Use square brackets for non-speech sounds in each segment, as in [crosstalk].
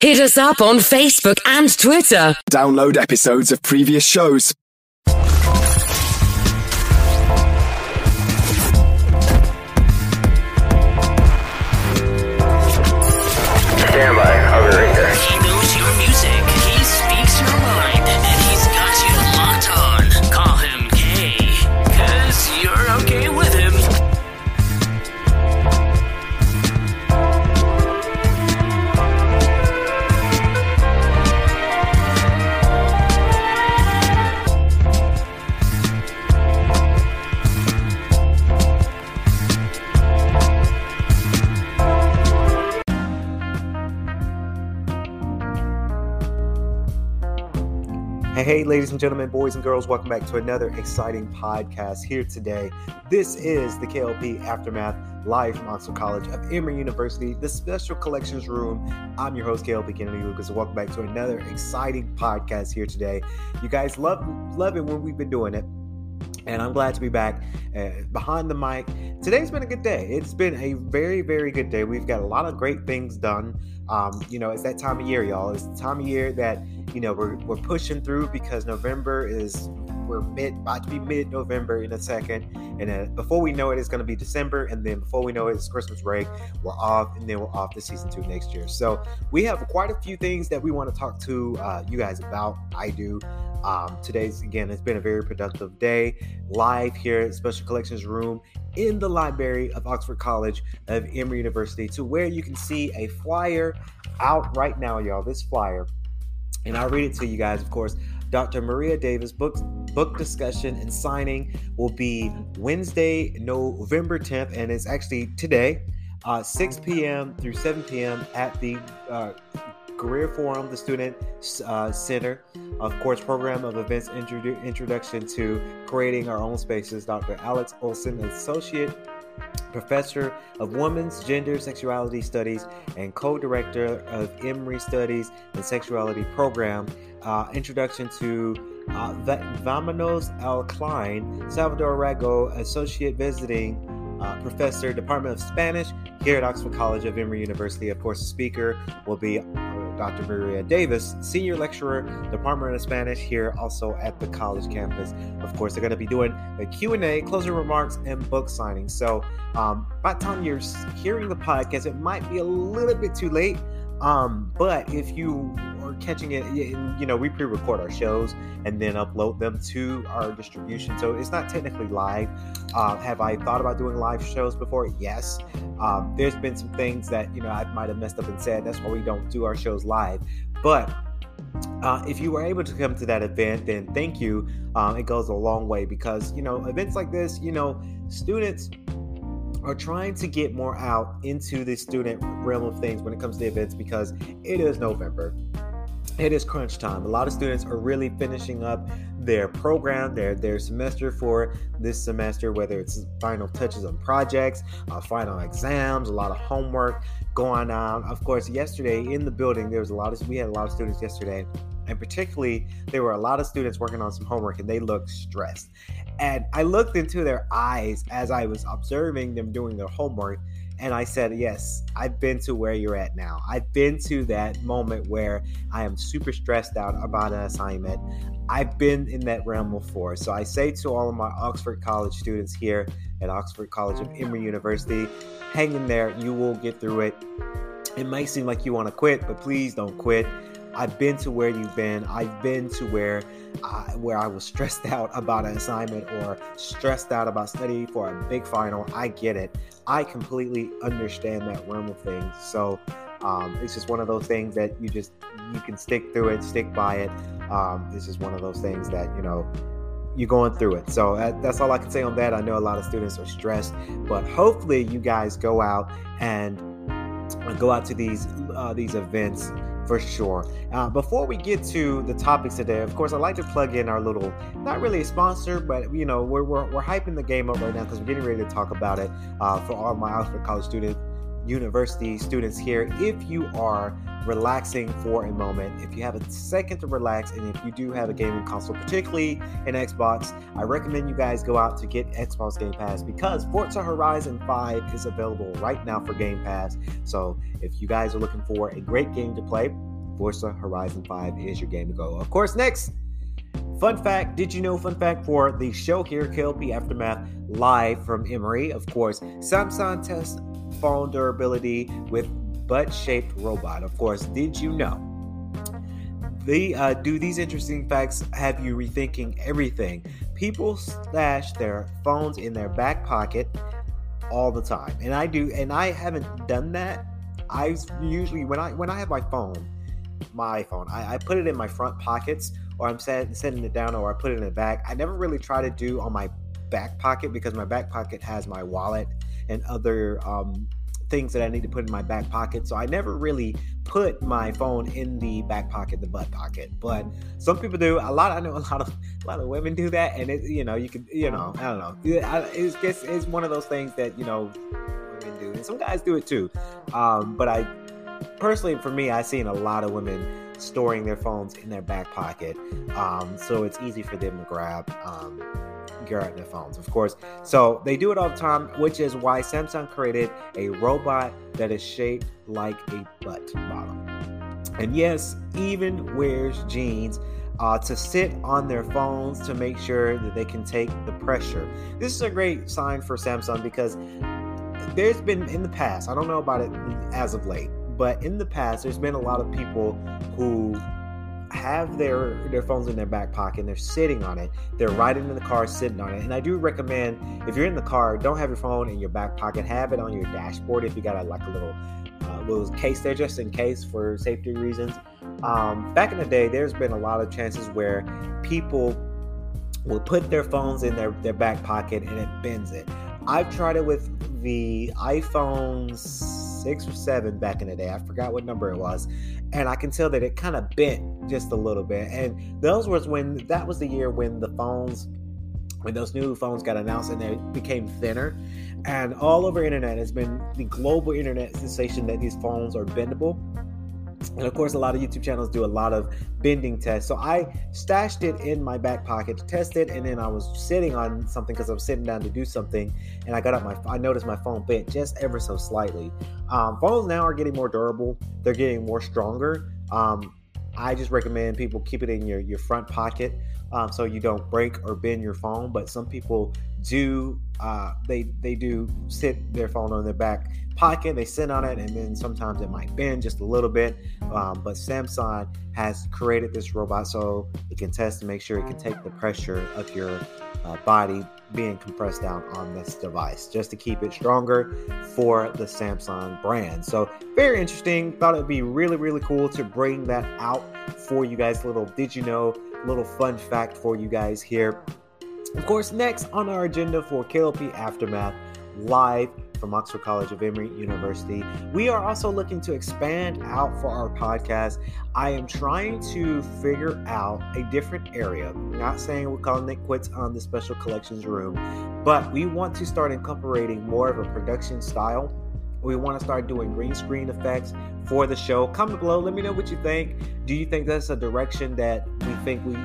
Hit us up on Facebook and Twitter. Download episodes of previous shows. Stand by. Hey, ladies and gentlemen, boys and girls, welcome back to another exciting podcast here today. This is the KLP Aftermath live from Oxford College of Emory University, the Special Collections Room. I'm your host, KLP Kennedy Lucas, welcome back to another exciting podcast here today. You guys love love it when we've been doing it. And I'm glad to be back uh, behind the mic. Today's been a good day. It's been a very, very good day. We've got a lot of great things done. Um, you know, it's that time of year, y'all. It's the time of year that you know we're, we're pushing through because November is we're mid about to be mid November in a second, and then before we know it, it's going to be December, and then before we know it, it's Christmas break. We're off, and then we're off to season two next year. So we have quite a few things that we want to talk to uh, you guys about. I do. Um, today's again, it's been a very productive day live here at Special Collections Room in the library of Oxford College of Emory University, to where you can see a flyer out right now, y'all. This flyer and I'll read it to you guys, of course. Dr. Maria Davis book book discussion and signing will be Wednesday, November 10th, and it's actually today, uh, 6 p.m. through 7 p.m. at the uh, Career Forum, the Student uh, Center, of course, program of events introdu- introduction to creating our own spaces. Dr. Alex Olson, associate professor of women's gender sexuality studies and co-director of emory studies and sexuality program uh, introduction to uh, Vamanos Al Klein, Salvador Rago, associate visiting uh, professor, Department of Spanish here at Oxford College of Emory University. Of course, the speaker will be Dr. Maria Davis, senior lecturer, Department of Spanish here also at the college campus. Of course, they're going to be doing the Q&A, closing remarks, and book signing. So um, by the time you're hearing the podcast, it might be a little bit too late. Um, but if you are catching it, you know, we pre-record our shows and then upload them to our distribution. So it's not technically live. Uh, have I thought about doing live shows before? Yes. Um, there's been some things that, you know, I might have messed up and said. That's why we don't do our shows live. But uh, if you were able to come to that event, then thank you. Um, it goes a long way because, you know, events like this, you know, students are trying to get more out into the student realm of things when it comes to events because it is November. It is crunch time. A lot of students are really finishing up their program, their their semester for this semester, whether it's final touches on projects, uh, final exams, a lot of homework going on. Of course, yesterday in the building, there was a lot of we had a lot of students yesterday, and particularly there were a lot of students working on some homework, and they looked stressed. And I looked into their eyes as I was observing them doing their homework. And I said, Yes, I've been to where you're at now. I've been to that moment where I am super stressed out about an assignment. I've been in that realm before. So I say to all of my Oxford College students here at Oxford College of Emory University, hang in there. You will get through it. It might seem like you want to quit, but please don't quit. I've been to where you've been. I've been to where I, where I was stressed [laughs] out about an assignment or stressed out about studying for a big final. I get it. I completely understand that realm of things. So um, it's just one of those things that you just you can stick through it, stick by it. Um, it's just one of those things that you know you're going through it. So that's all I can say on that. I know a lot of students are stressed, but hopefully you guys go out and go out to these uh, these events for sure. Uh, before we get to the topics today, of course, I'd like to plug in our little, not really a sponsor, but you know, we're, we're, we're hyping the game up right now because we're getting ready to talk about it uh, for all my Oxford College students. University students here. If you are relaxing for a moment, if you have a second to relax, and if you do have a gaming console, particularly an Xbox, I recommend you guys go out to get Xbox Game Pass because Forza Horizon 5 is available right now for Game Pass. So if you guys are looking for a great game to play, Forza Horizon 5 is your game to go. Of course, next, fun fact did you know, fun fact for the show here, KLP Aftermath, live from Emory, of course, Samsung tests phone durability with butt shaped robot. Of course, did you know? They uh, do these interesting facts have you rethinking everything. People stash their phones in their back pocket all the time, and I do, and I haven't done that. I usually when I when I have my phone, my iPhone, I, I put it in my front pockets, or I'm set, setting it down, or I put it in the back. I never really try to do on my back pocket because my back pocket has my wallet and other um, things that I need to put in my back pocket. So I never really put my phone in the back pocket, the butt pocket. But some people do. A lot I know a lot of a lot of women do that, and it you know you can you know I don't know. It's just it's one of those things that you know women do, and some guys do it too. Um, but I personally, for me, I've seen a lot of women storing their phones in their back pocket, um, so it's easy for them to grab. Um, grab their phones, of course. So they do it all the time, which is why Samsung created a robot that is shaped like a butt bottom. And yes, even wears jeans uh, to sit on their phones to make sure that they can take the pressure. This is a great sign for Samsung because there's been in the past, I don't know about it as of late, but in the past, there's been a lot of people who have their their phones in their back pocket and they're sitting on it. They're riding in the car sitting on it. And i do recommend if you're in the car don't have your phone in your back pocket. Have it on your dashboard if you got a, like a little uh, little case there just in case for safety reasons. Um, back in the day there's been a lot of chances where people will put their phones in their, their back pocket and it bends it. I've tried it with the iphone 6 or 7 back in the day i forgot what number it was and I can tell that it kind of bent just a little bit. And those was when that was the year when the phones, when those new phones got announced and they became thinner. And all over internet has been the global internet sensation that these phones are bendable. And of course, a lot of YouTube channels do a lot of bending tests. So I stashed it in my back pocket to test it, and then I was sitting on something because I was sitting down to do something, and I got up my I noticed my phone bent just ever so slightly. Um, phones now are getting more durable; they're getting more stronger. Um, I just recommend people keep it in your your front pocket um, so you don't break or bend your phone. But some people do uh, they they do sit their phone on their back pocket. They sit on it, and then sometimes it might bend just a little bit. Um, but Samsung has created this robot so it can test to make sure it can take the pressure of your uh, body being compressed down on this device just to keep it stronger for the Samsung brand. So very interesting. Thought it'd be really really cool to bring that out for you guys. Little did you know? Little fun fact for you guys here. Of course, next on our agenda for KLP Aftermath live from Oxford College of Emory University. We are also looking to expand out for our podcast. I am trying to figure out a different area. Not saying we're calling it quits on the special collections room, but we want to start incorporating more of a production style. We want to start doing green screen effects for the show. Comment below. Let me know what you think. Do you think that's a direction that we think we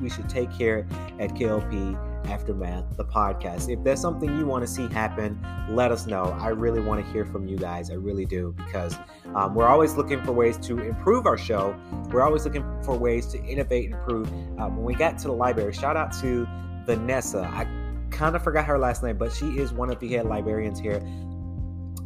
we should take here at KLP? Aftermath, the podcast. If there's something you want to see happen, let us know. I really want to hear from you guys. I really do because um, we're always looking for ways to improve our show. We're always looking for ways to innovate and improve. Uh, when we got to the library, shout out to Vanessa. I kind of forgot her last name, but she is one of the head librarians here.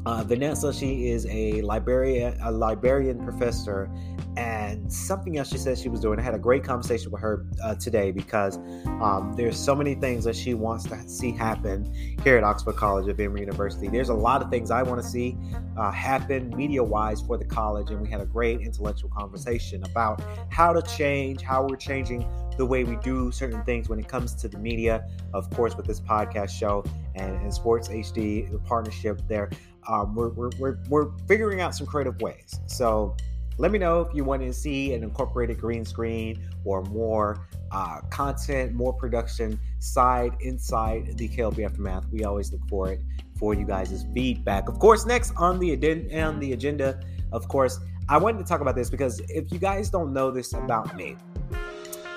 Uh, Vanessa, she is a librarian, a librarian professor, and something else she said she was doing. I had a great conversation with her uh, today because um, there's so many things that she wants to see happen here at Oxford College of Emory University. There's a lot of things I want to see uh, happen media-wise for the college, and we had a great intellectual conversation about how to change, how we're changing the way we do certain things when it comes to the media. Of course, with this podcast show and, and Sports HD, partnership there um, we're, we're, we're, we're figuring out some creative ways. So let me know if you want to see an incorporated green screen or more uh, content, more production side inside the KLP Aftermath. We always look for it for you guys' feedback. Of course, next on the aden- on the agenda, of course, I wanted to talk about this because if you guys don't know this about me,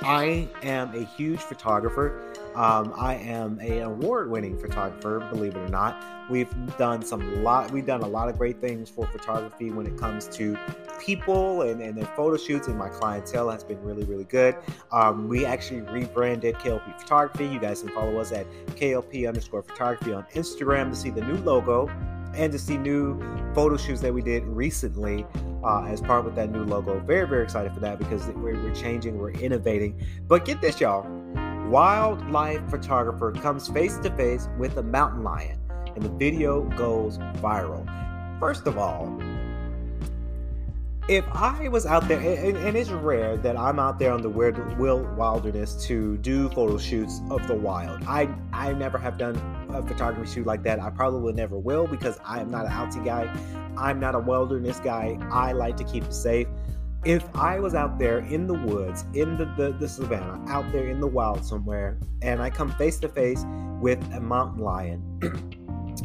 I am a huge photographer. Um, I am a award-winning photographer, believe it or not. We've done some lot. We've done a lot of great things for photography when it comes to people and, and their photo shoots, and my clientele has been really, really good. Um, we actually rebranded KLP Photography. You guys can follow us at KLP underscore photography on Instagram to see the new logo and to see new photo shoots that we did recently uh, as part with that new logo. Very, very excited for that because we're, we're changing, we're innovating. But get this, y'all wildlife photographer comes face to face with a mountain lion, and the video goes viral. First of all, if I was out there, and, and it's rare that I'm out there on the weird, wild wilderness to do photo shoots of the wild. I I never have done a photography shoot like that. I probably never will because I am not an outsy guy. I'm not a wilderness guy. I like to keep it safe. If I was out there in the woods, in the, the, the savannah, out there in the wild somewhere, and I come face to face with a mountain lion,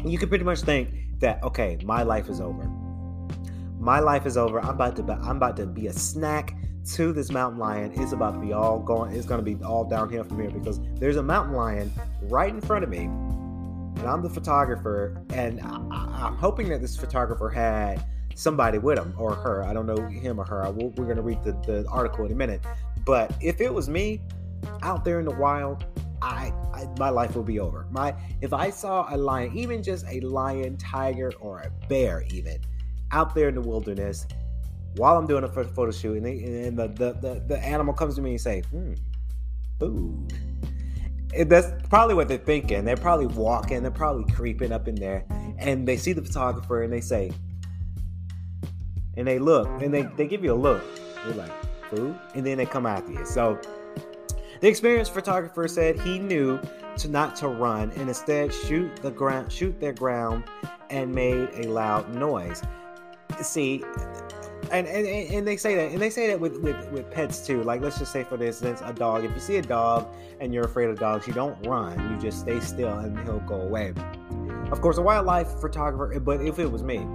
[clears throat] you can pretty much think that okay, my life is over my life is over. I'm about to be, I'm about to be a snack to this mountain lion. It's about to be all going. It's going to be all downhill from here because there's a mountain lion right in front of me, and I'm the photographer. And I, am hoping that this photographer had somebody with him or her. I don't know him or her. Will, we're going to read the, the article in a minute. But if it was me out there in the wild, I, I, my life would be over. My if I saw a lion, even just a lion, tiger, or a bear, even out there in the wilderness while I'm doing a photo shoot, and, they, and the, the, the, the, animal comes to me and say, hmm, food. And that's probably what they're thinking. They're probably walking, they're probably creeping up in there, and they see the photographer and they say, and they look, and they, they give you a look. They're like, food? And then they come after you. So the experienced photographer said he knew to not to run and instead shoot the ground shoot their ground and made a loud noise see and, and and they say that and they say that with, with with pets too like let's just say for instance a dog if you see a dog and you're afraid of dogs you don't run you just stay still and he'll go away of course a wildlife photographer but if it was me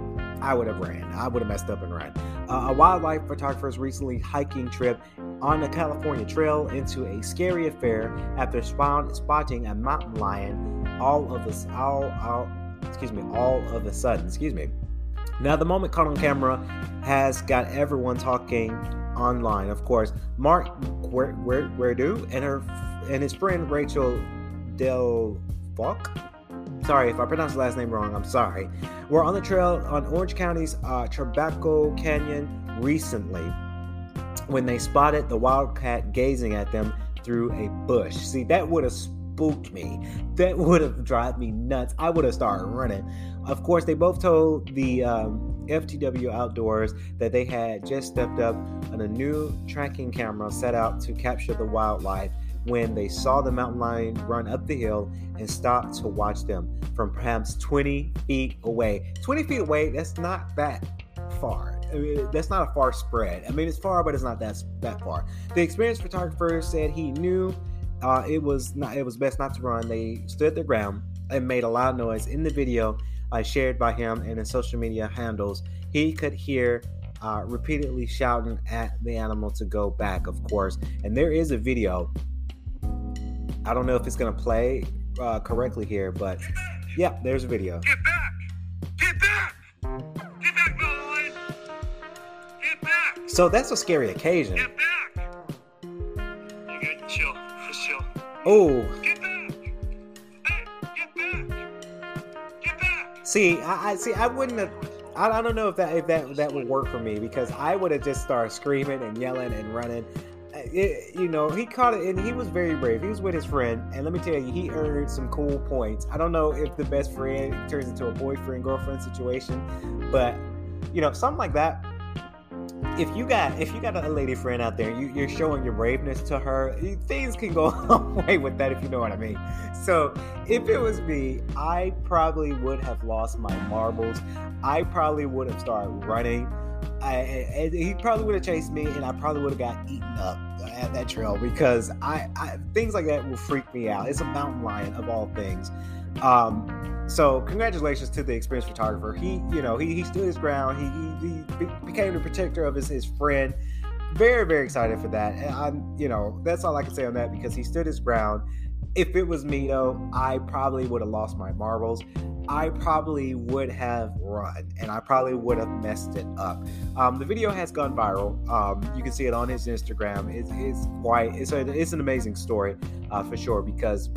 i would have ran i would have messed up and ran uh, a wildlife photographer's recently hiking trip on the california trail into a scary affair after spotting a mountain lion all of this all, all excuse me all of a sudden excuse me now, the moment caught on camera has got everyone talking online. Of course, Mark Guerdu and her and his friend Rachel Del Falk. Sorry if I pronounced the last name wrong. I'm sorry. We're on the trail on Orange County's uh, Trabuco Canyon recently when they spotted the wildcat gazing at them through a bush. See, that would have spooked me. That would have driven me nuts. I would have started running. Of course, they both told the um, FTW Outdoors that they had just stepped up on a new tracking camera set out to capture the wildlife when they saw the mountain lion run up the hill and stopped to watch them from perhaps 20 feet away. 20 feet away, that's not that far. I mean, that's not a far spread. I mean, it's far, but it's not that that far. The experienced photographer said he knew uh, it was not it was best not to run. They stood their ground and made a loud noise in the video uh, shared by him and his social media handles. He could hear uh, repeatedly shouting at the animal to go back, of course. And there is a video. I don't know if it's gonna play uh, correctly here, but yeah, there's a video. Get back! Get back! Get back! Get back! So that's a scary occasion. Get back! Okay, chill. Just chill. Oh, Get back! Hey, get back! Get back! see, I, I see. I wouldn't have. I, I don't know if that if that that would work for me because I would have just started screaming and yelling and running. It, you know, he caught it and he was very brave. He was with his friend, and let me tell you, he earned some cool points. I don't know if the best friend turns into a boyfriend girlfriend situation, but you know, something like that. If you got if you got a lady friend out there, you, you're showing your braveness to her. Things can go [laughs] a long way with that, if you know what I mean. So, if it was me, I probably would have lost my marbles. I probably would have started running. I, and he probably would have chased me, and I probably would have got eaten up at that trail because I, I things like that will freak me out. It's a mountain lion of all things. Um, so congratulations to the experienced photographer. He, you know, he, he stood his ground. He, he, he became the protector of his, his friend. Very, very excited for that. And I'm, you know, that's all I can say on that because he stood his ground. If it was me though, I probably would have lost my marbles. I probably would have run and I probably would have messed it up. Um, the video has gone viral. Um, you can see it on his Instagram. It's, it's quite, it's, a, it's an amazing story uh, for sure because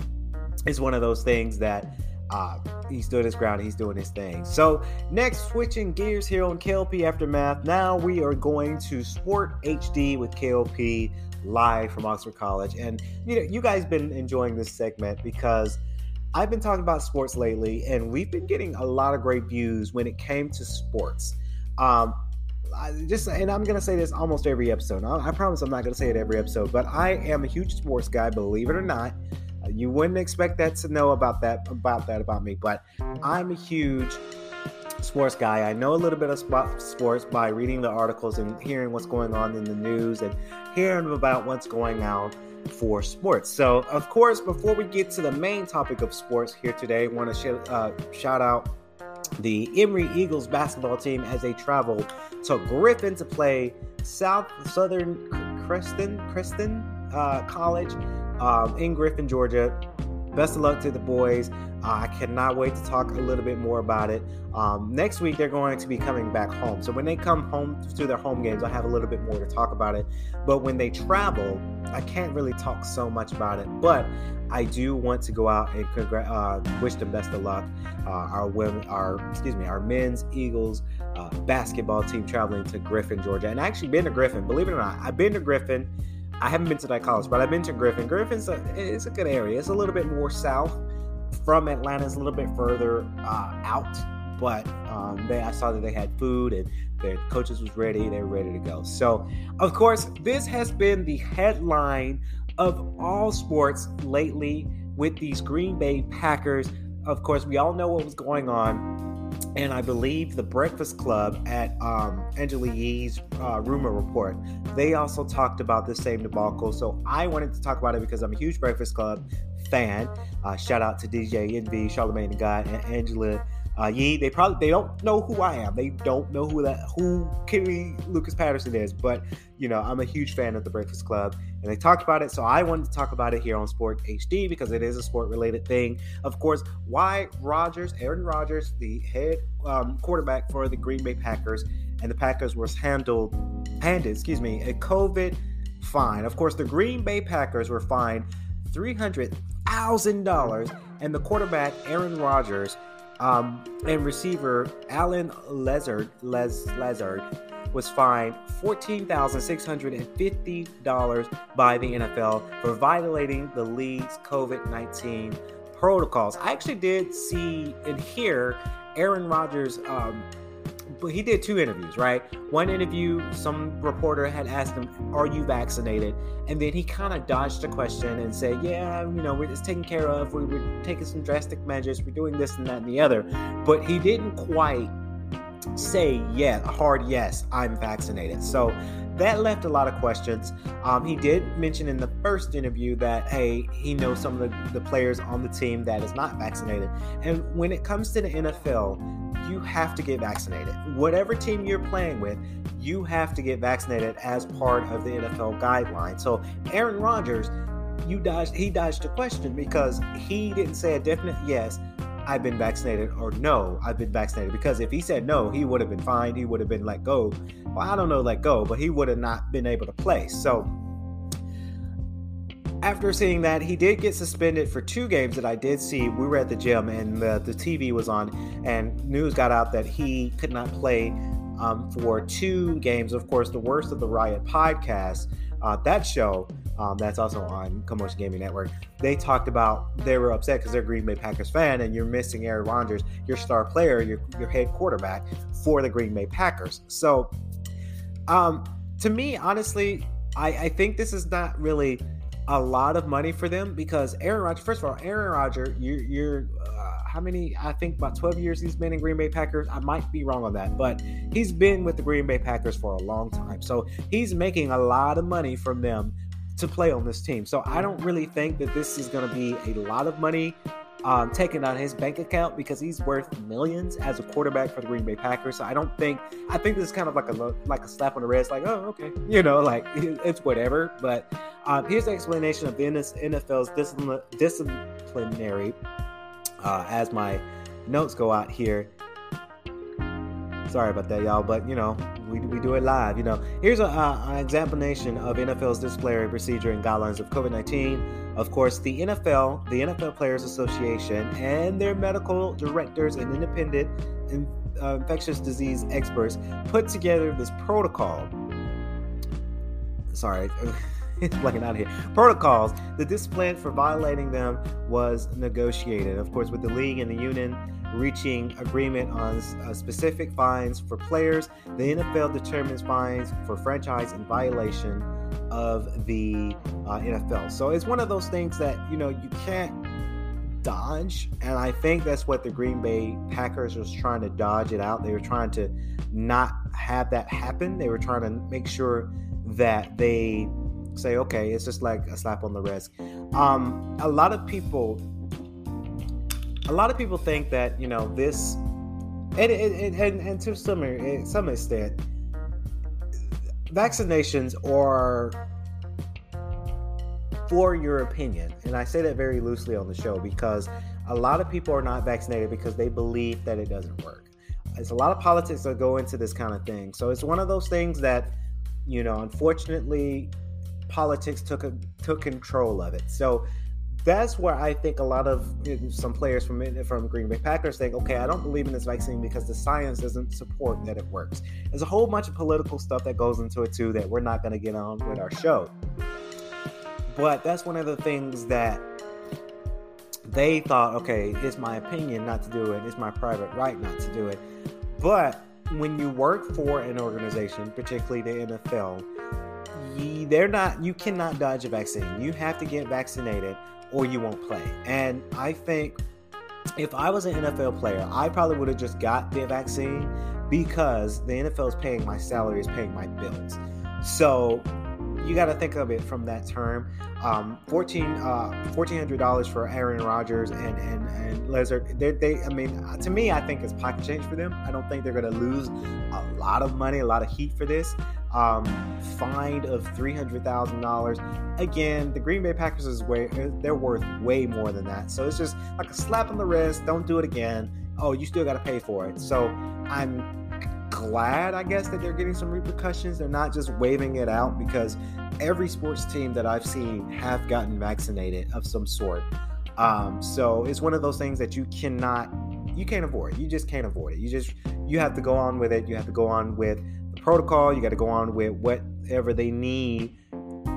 it's one of those things that uh, he stood his ground. He's doing his thing. So next, switching gears here on KLP Aftermath. Now we are going to Sport HD with KLP live from Oxford College, and you know you guys been enjoying this segment because I've been talking about sports lately, and we've been getting a lot of great views when it came to sports. Um, I just and I'm gonna say this almost every episode. I, I promise I'm not gonna say it every episode, but I am a huge sports guy, believe it or not. You wouldn't expect that to know about that about that about me, but I'm a huge sports guy. I know a little bit of sports by reading the articles and hearing what's going on in the news and hearing about what's going on for sports. So, of course, before we get to the main topic of sports here today, I want to sh- uh, shout out the Emory Eagles basketball team as they travel to Griffin to play South Southern Crescent Crescent uh, College um, in Griffin, Georgia. Best of luck to the boys. Uh, I cannot wait to talk a little bit more about it. Um, next week, they're going to be coming back home. So when they come home to their home games, I have a little bit more to talk about it. But when they travel, I can't really talk so much about it. But I do want to go out and congr- uh, wish them best of luck. Uh, our women, our excuse me, our men's Eagles uh, basketball team traveling to Griffin, Georgia, and I actually been to Griffin. Believe it or not, I've been to Griffin. I haven't been to that college, but I've been to Griffin. Griffin's a, it's a good area. It's a little bit more south from Atlanta. It's a little bit further uh, out, but um, they I saw that they had food and their coaches was ready. They were ready to go. So, of course, this has been the headline of all sports lately with these Green Bay Packers. Of course, we all know what was going on and I believe the Breakfast Club at um, Angela Yee's uh, rumor report, they also talked about the same debacle. So I wanted to talk about it because I'm a huge Breakfast Club fan. Uh, shout out to DJ Envy, Charlemagne the God, and Angela uh, Yee. They probably they don't know who I am. They don't know who that who Kimmy Lucas Patterson is. But you know, I'm a huge fan of the Breakfast Club, and they talked about it. So I wanted to talk about it here on Sport HD because it is a sport related thing. Of course, why Rodgers, Aaron Rodgers, the head um, quarterback for the Green Bay Packers, and the Packers was handled handed, excuse me, a COVID fine. Of course, the Green Bay Packers were fined three hundred thousand dollars, and the quarterback Aaron Rodgers um, and receiver Allen Lazard, Les, was fined $14,650 by the NFL for violating the league's COVID 19 protocols. I actually did see and hear Aaron Rodgers um, but he did two interviews, right? One interview, some reporter had asked him, "Are you vaccinated?" And then he kind of dodged the question and said, "Yeah, you know, we're just taken care of. We were taking some drastic measures. We're doing this and that and the other." But he didn't quite say, "Yeah, a hard yes, I'm vaccinated." So that left a lot of questions. Um, he did mention in the first interview that, hey, he knows some of the, the players on the team that is not vaccinated. And when it comes to the NFL, you have to get vaccinated. Whatever team you're playing with, you have to get vaccinated as part of the NFL guidelines. So Aaron Rodgers, you dodged he dodged the question because he didn't say a definite yes. I've been vaccinated or no, I've been vaccinated. Because if he said no, he would have been fined. He would have been let go. Well, I don't know, let go, but he would have not been able to play. So after seeing that, he did get suspended for two games that I did see. We were at the gym and the, the TV was on, and news got out that he could not play um, for two games. Of course, the worst of the Riot podcast, uh, that show, um, that's also on Commotion Gaming Network. They talked about they were upset because they're Green Bay Packers fan, and you're missing Aaron Rodgers, your star player, your your head quarterback for the Green Bay Packers. So, um, to me, honestly, I, I think this is not really a lot of money for them because Aaron Rodgers. First of all, Aaron Rodgers, you're, you're uh, how many? I think about 12 years he's been in Green Bay Packers. I might be wrong on that, but he's been with the Green Bay Packers for a long time. So he's making a lot of money from them to play on this team. So I don't really think that this is going to be a lot of money um, taken on his bank account because he's worth millions as a quarterback for the Green Bay Packers. So I don't think I think this is kind of like a like a slap on the wrist, like oh okay, [laughs] you know, like [laughs] it's whatever. But um, here's the explanation of the NFL's disciplinary. Uh, as my notes go out here. Sorry about that, y'all, but you know, we, we do it live. You know, here's an examination of NFL's disciplinary procedure and guidelines of COVID 19. Of course, the NFL, the NFL Players Association, and their medical directors and independent in, uh, infectious disease experts put together this protocol. Sorry. [laughs] blanking out here. Protocols. The discipline for violating them was negotiated, of course, with the league and the union reaching agreement on uh, specific fines for players. The NFL determines fines for franchise in violation of the uh, NFL. So it's one of those things that you know you can't dodge, and I think that's what the Green Bay Packers was trying to dodge it out. They were trying to not have that happen. They were trying to make sure that they say, okay, it's just like a slap on the wrist. Um, a lot of people a lot of people think that you know this, and and, and, and to some some extent, vaccinations are for your opinion, and I say that very loosely on the show because a lot of people are not vaccinated because they believe that it doesn't work. There's a lot of politics that go into this kind of thing, so it's one of those things that you know, unfortunately, politics took a, took control of it. So that's where I think a lot of some players from from Green Bay Packers think, okay, I don't believe in this vaccine because the science doesn't support that it works. There's a whole bunch of political stuff that goes into it too that we're not going to get on with our show. But that's one of the things that they thought, okay, it's my opinion not to do it. It's my private right not to do it. But when you work for an organization, particularly the NFL, they're not. You cannot dodge a vaccine. You have to get vaccinated or you won't play. And I think if I was an NFL player, I probably would have just got the vaccine because the NFL is paying my salary, is paying my bills. So you got to think of it from that term. Um, 14 uh, $1,400 for Aaron Rodgers and and and Lizard. They, they, I mean, to me, I think it's pocket change for them. I don't think they're going to lose a lot of money, a lot of heat for this um, fine of three hundred thousand dollars. Again, the Green Bay Packers is way they're worth way more than that. So it's just like a slap on the wrist. Don't do it again. Oh, you still got to pay for it. So I'm glad, I guess, that they're getting some repercussions. They're not just waving it out because every sports team that I've seen have gotten vaccinated of some sort. Um, so it's one of those things that you cannot, you can't avoid. You just can't avoid it. You just, you have to go on with it. You have to go on with protocol. You got to go on with whatever they need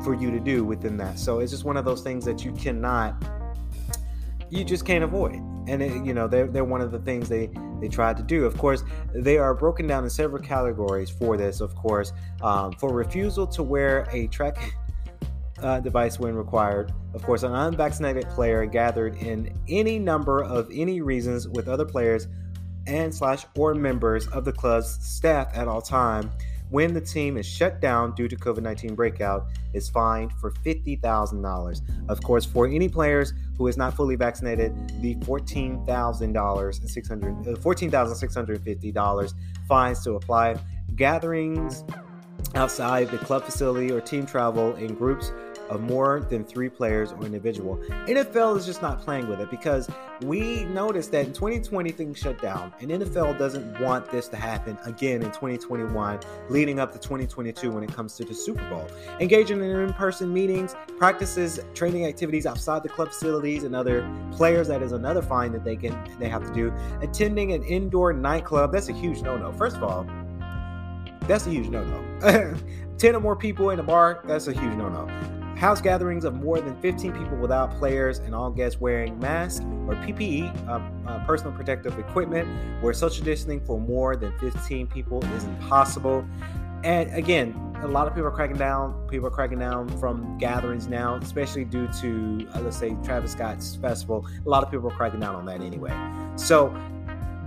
for you to do within that. So it's just one of those things that you cannot, you just can't avoid. And it, you know they're, they're one of the things they they tried to do. Of course, they are broken down in several categories for this. Of course, um, for refusal to wear a track uh, device when required. Of course, an unvaccinated player gathered in any number of any reasons with other players and slash or members of the club's staff at all time when the team is shut down due to COVID-19 breakout is fined for $50,000. Of course, for any players who is not fully vaccinated, the $14,000 uh, and 600 $14,650 fines to apply. Gatherings outside the club facility or team travel in groups of more than three players or individual. NFL is just not playing with it because we noticed that in 2020 things shut down, and NFL doesn't want this to happen again in 2021, leading up to 2022 when it comes to the Super Bowl. Engaging in in-person meetings, practices, training activities outside the club facilities, and other players that is another fine that they can they have to do. Attending an indoor nightclub that's a huge no-no. First of all, that's a huge no-no. [laughs] 10 or more people in a bar, that's a huge no-no. House gatherings of more than 15 people without players and all guests wearing masks or PPE, uh, uh, personal protective equipment, where social distancing for more than 15 people is impossible. And again, a lot of people are cracking down. People are cracking down from gatherings now, especially due to, uh, let's say, Travis Scott's festival. A lot of people are cracking down on that anyway. So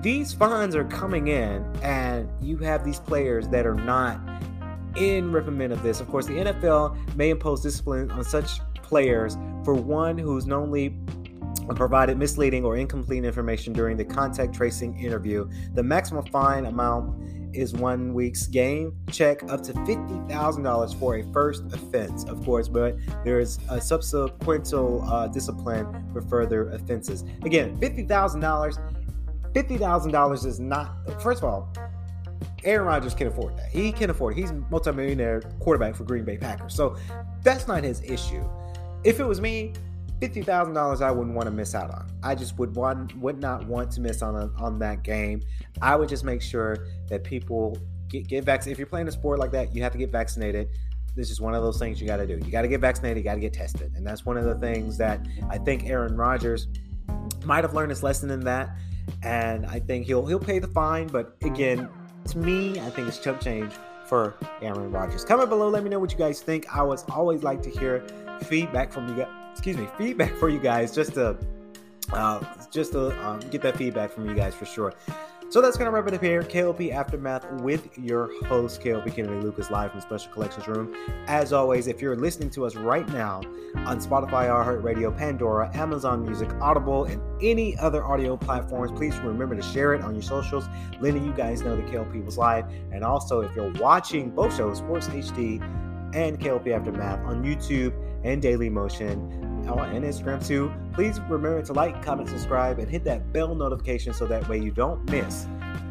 these fines are coming in, and you have these players that are not in reprimand of this. Of course, the NFL may impose discipline on such players for one who's knowingly provided misleading or incomplete information during the contact tracing interview. The maximum fine amount is one week's game check up to $50,000 for a first offense, of course, but there is a subsequent uh, discipline for further offenses. Again, $50,000. $50,000 is not, first of all, Aaron Rodgers can afford that. He can afford it. He's multimillionaire quarterback for Green Bay Packers. So that's not his issue. If it was me, fifty thousand dollars I wouldn't want to miss out on. I just would want would not want to miss on a, on that game. I would just make sure that people get get vaccinated. If you're playing a sport like that, you have to get vaccinated. This is one of those things you got to do. You got to get vaccinated. You got to get tested, and that's one of the things that I think Aaron Rodgers might have learned his lesson in that. And I think he'll he'll pay the fine. But again, to me, I think it's chump change for Aaron Rodgers. Comment below, let me know what you guys think. I always always like to hear feedback from you guys. Excuse me, feedback for you guys, just to uh, just to um, get that feedback from you guys for sure. So that's going to wrap it up here. KLP Aftermath with your host, KLP Kennedy Lucas, live from Special Collections Room. As always, if you're listening to us right now on Spotify, iHeartRadio, Pandora, Amazon Music, Audible, and any other audio platforms, please remember to share it on your socials, letting you guys know that KLP was live. And also, if you're watching both shows, Sports HD and KLP Aftermath on YouTube and Daily Motion, uh, and Instagram too. Please remember to like, comment, subscribe, and hit that bell notification so that way you don't miss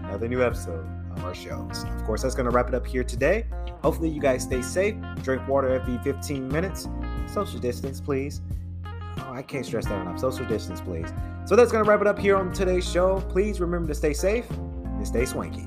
another new episode of our shows. Of course, that's going to wrap it up here today. Hopefully, you guys stay safe, drink water every 15 minutes, social distance, please. Oh, I can't stress that enough. Social distance, please. So that's going to wrap it up here on today's show. Please remember to stay safe and stay swanky.